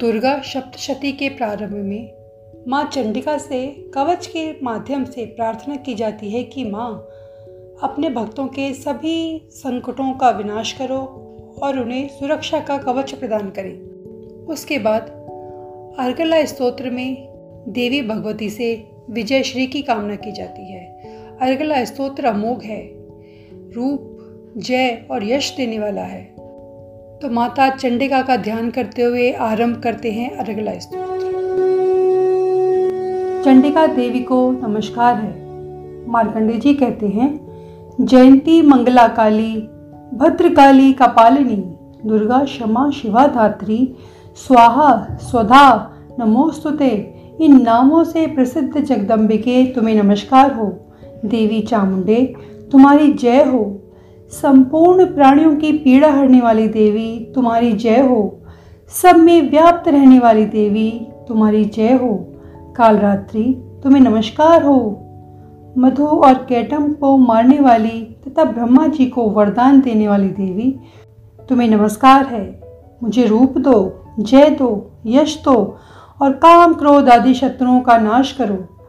दुर्गा सप्तशती के प्रारंभ में माँ चंडिका से कवच के माध्यम से प्रार्थना की जाती है कि माँ, अपने भक्तों के सभी संकटों का विनाश करो और उन्हें सुरक्षा का कवच प्रदान करें। उसके बाद अर्गला स्तोत्र में देवी भगवती से विजय श्री की कामना की जाती है। अर्गला स्तोत्र अमोघ है। रूप, जय और यश देने वाला है। तो माता चंडिका का ध्यान करते हुए आरंभ करते हैं अरगला स्तोत्र चंडिका देवी को नमस्कार है। मार्कंडे जी कहते हैं, जयंती मंगला काली भद्रकाली कपालिनी, दुर्गा क्षमा शिवा धात्री स्वाहा स्वधा, नमोस्तुते, इन नामों से प्रसिद्ध जगदम्बिके, तुम्हें नमस्कार हो। देवी चामुंडे, तुम्हारी जय हो। संपूर्ण प्राणियों की पीड़ा हरने वाली देवी तुम्हारी जय हो। सब में व्याप्त रहने वाली देवी तुम्हारी जय हो। कालरात्रि, तुम्हें नमस्कार हो। मधु और कैटम को मारने वाली तथा ब्रह्मा जी को वरदान देने वाली देवी, तुम्हें नमस्कार है। मुझे रूप दो, जय दो, यश दो और काम क्रोध आदि शत्रुओं का नाश करो।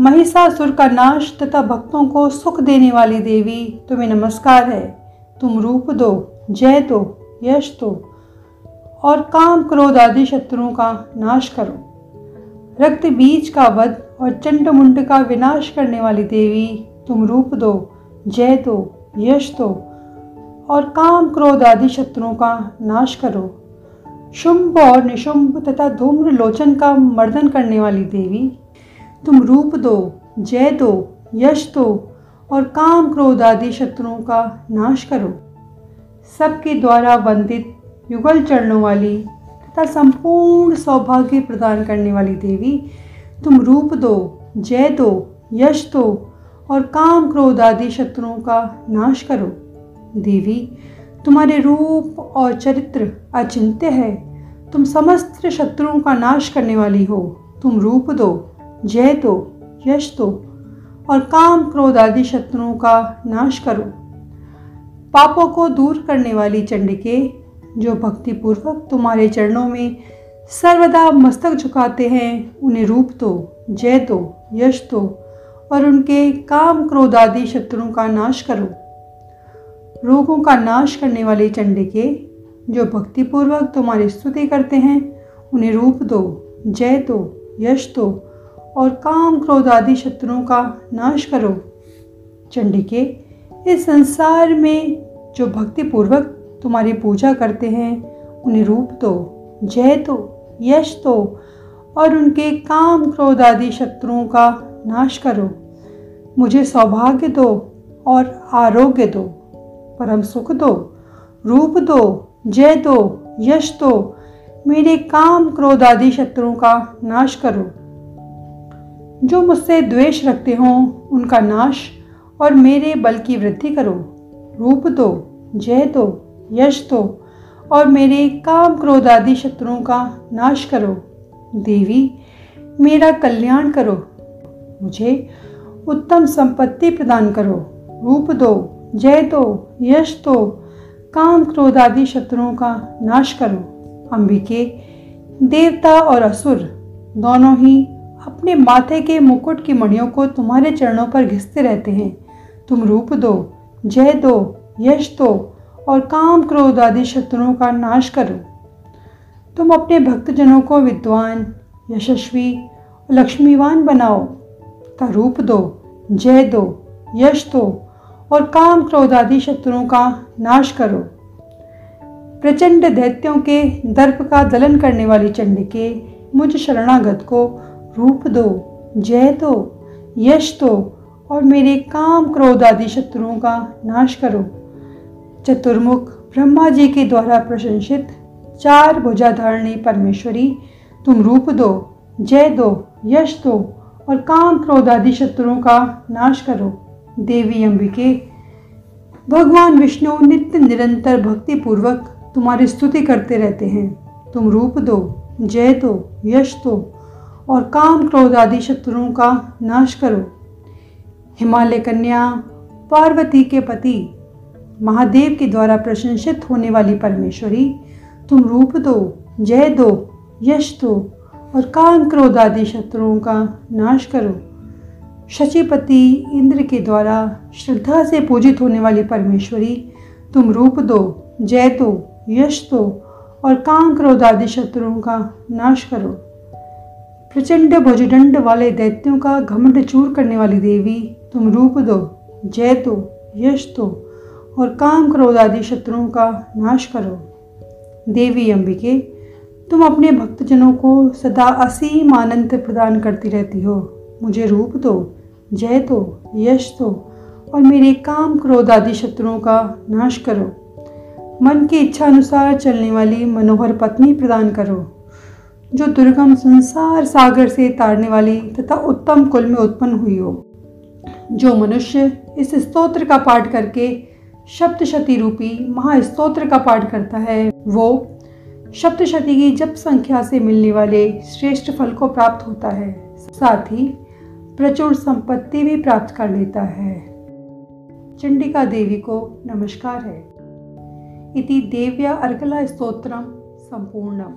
महिषासुर का नाश तथा भक्तों को सुख देने वाली देवी तुम्हें नमस्कार है। तुम रूप दो, जय दो, यश दो और काम, क्रोध आदि शत्रुओं का नाश करो। रक्त बीज का वध और चंड मुंड का विनाश करने वाली देवी तुम रूप दो, जय दो, यश दो और काम, क्रोध आदि शत्रुओं का नाश करो। शुंभ और निशुंभ तथा धूम्र लोचन का मर्दन करने वाली देवी तुम रूप दो, जय दो, यश दो और काम क्रोध आदि शत्रुओं का नाश करो। सबके द्वारा वंदित युगल चरणों वाली तथा संपूर्ण सौभाग्य प्रदान करने वाली देवी, तुम रूप दो, जय दो, यश दो और काम क्रोध आदि शत्रुओं का नाश करो। देवी, तुम्हारे रूप और चरित्र अचिंत्य है। तुम समस्त शत्रुओं का नाश करने वाली हो। तुम रूप दो। जय दो यश दो और काम क्रोध आदि शत्रुओं का नाश करो। पापों को दूर करने वाली चंडिके, जो भक्तिपूर्वक तुम्हारे चरणों में सर्वदा मस्तक झुकाते हैं, उन्हें रूप दो जय दो यश दो और उनके काम क्रोध आदि शत्रुओं का नाश करो। रोगों का नाश करने वाले चंडिके, जो भक्तिपूर्वक तुम्हारी स्तुति करते हैं, उन्हें रूप दो, जय दो यश दो और काम क्रोध आदि शत्रुओं का नाश करो। चंडिके, इस संसार में जो भक्ति पूर्वक तुम्हारी पूजा करते हैं, उन्हें रूप दो, जय दो, यश दो और उनके काम क्रोध आदि शत्रुओं का नाश करो। मुझे सौभाग्य दो और आरोग्य दो, परम सुख दो, रूप दो, जय दो, यश दो, मेरे काम क्रोध आदि शत्रुओं का नाश करो। जो मुझसे द्वेष रखते हों, उनका नाश और मेरे बल की वृद्धि करो। रूप दो, जय दो, यश दो और मेरे काम क्रोध आदि शत्रुओं का नाश करो। देवी, मेरा कल्याण करो। मुझे उत्तम संपत्ति प्रदान करो। रूप दो, जय दो, यश दो, काम क्रोध आदि शत्रुओं का नाश करो। अंबिके, देवता और असुर, दोनों ही अपने माथे के मुकुट की मणियों को तुम्हारे चरणों पर घिसते रहते हैं। तुम रूप दो, जय दो, यश दो और काम क्रोध आदि शत्रुओं का नाश करो। तुम अपने भक्तजनों को विद्वान, यशस्वी लक्ष्मीवान बनाओ। का रूप दो, जय दो, यश दो और काम क्रोध आदि शत्रुओं का नाश करो। प्रचंड दैत्यों के दर्प का दलन करने वाली चंड के मुझ शरणागत को रूप दो, जय दो, यश दो और मेरे काम क्रोध आदि शत्रुओं का नाश करो। चतुर्मुख ब्रह्मा जी के द्वारा प्रशंसित चार भुजाधारणी परमेश्वरी, तुम रूप दो, जय दो, यश दो और काम क्रोध आदि शत्रुओं का नाश करो। देवी अंबिके, भगवान विष्णु नित्य निरंतर भक्ति पूर्वक तुम्हारी स्तुति करते रहते हैं। तुम रूप दो, जय दो, यश दो और काम क्रोध आदि शत्रुओं का नाश करो। हिमालय कन्या, पार्वती के पति, महादेव के द्वारा प्रशंसित होने वाली परमेश्वरी, तुम रूप दो, जय दो, यश दो और काम क्रोध आदि शत्रुओं का नाश करो। शचिपति इंद्र के द्वारा श्रद्धा से पूजित होने वाली परमेश्वरी, तुम रूप दो, जय दो, यश दो और काम क्रोध आदि शत्रुओं का नाश करो। प्रचंड भुजदंड वाले दैत्यों का घमंड चूर करने वाली देवी, तुम रूप दो, जय दो यश दो और काम क्रोध आदि शत्रुओं का नाश करो। देवी अंबिके, तुम अपने भक्तजनों को सदा असीम आनंद प्रदान करती रहती हो। मुझे रूप दो, जय दो यश दो और मेरे काम क्रोध आदि शत्रुओं का नाश करो। मन की इच्छा अनुसार चलने वाली मनोहर पत्नी प्रदान करो। जो दुर्गम संसार सागर से तारने वाली तथा उत्तम कुल में उत्पन्न हुई हो, जो मनुष्य इस स्तोत्र का पाठ करके शब्दशती रूपी महास्तोत्र का पाठ करता है, वो शब्दशती की जप संख्या से मिलने वाले श्रेष्ठ फल को प्राप्त होता है, साथ ही प्रचुर संपत्ति भी प्राप्त कर लेता है। चंडिका देवी को नमस्कार है। इति देव्या अर्कला स्तोत्रम संपूर्णम।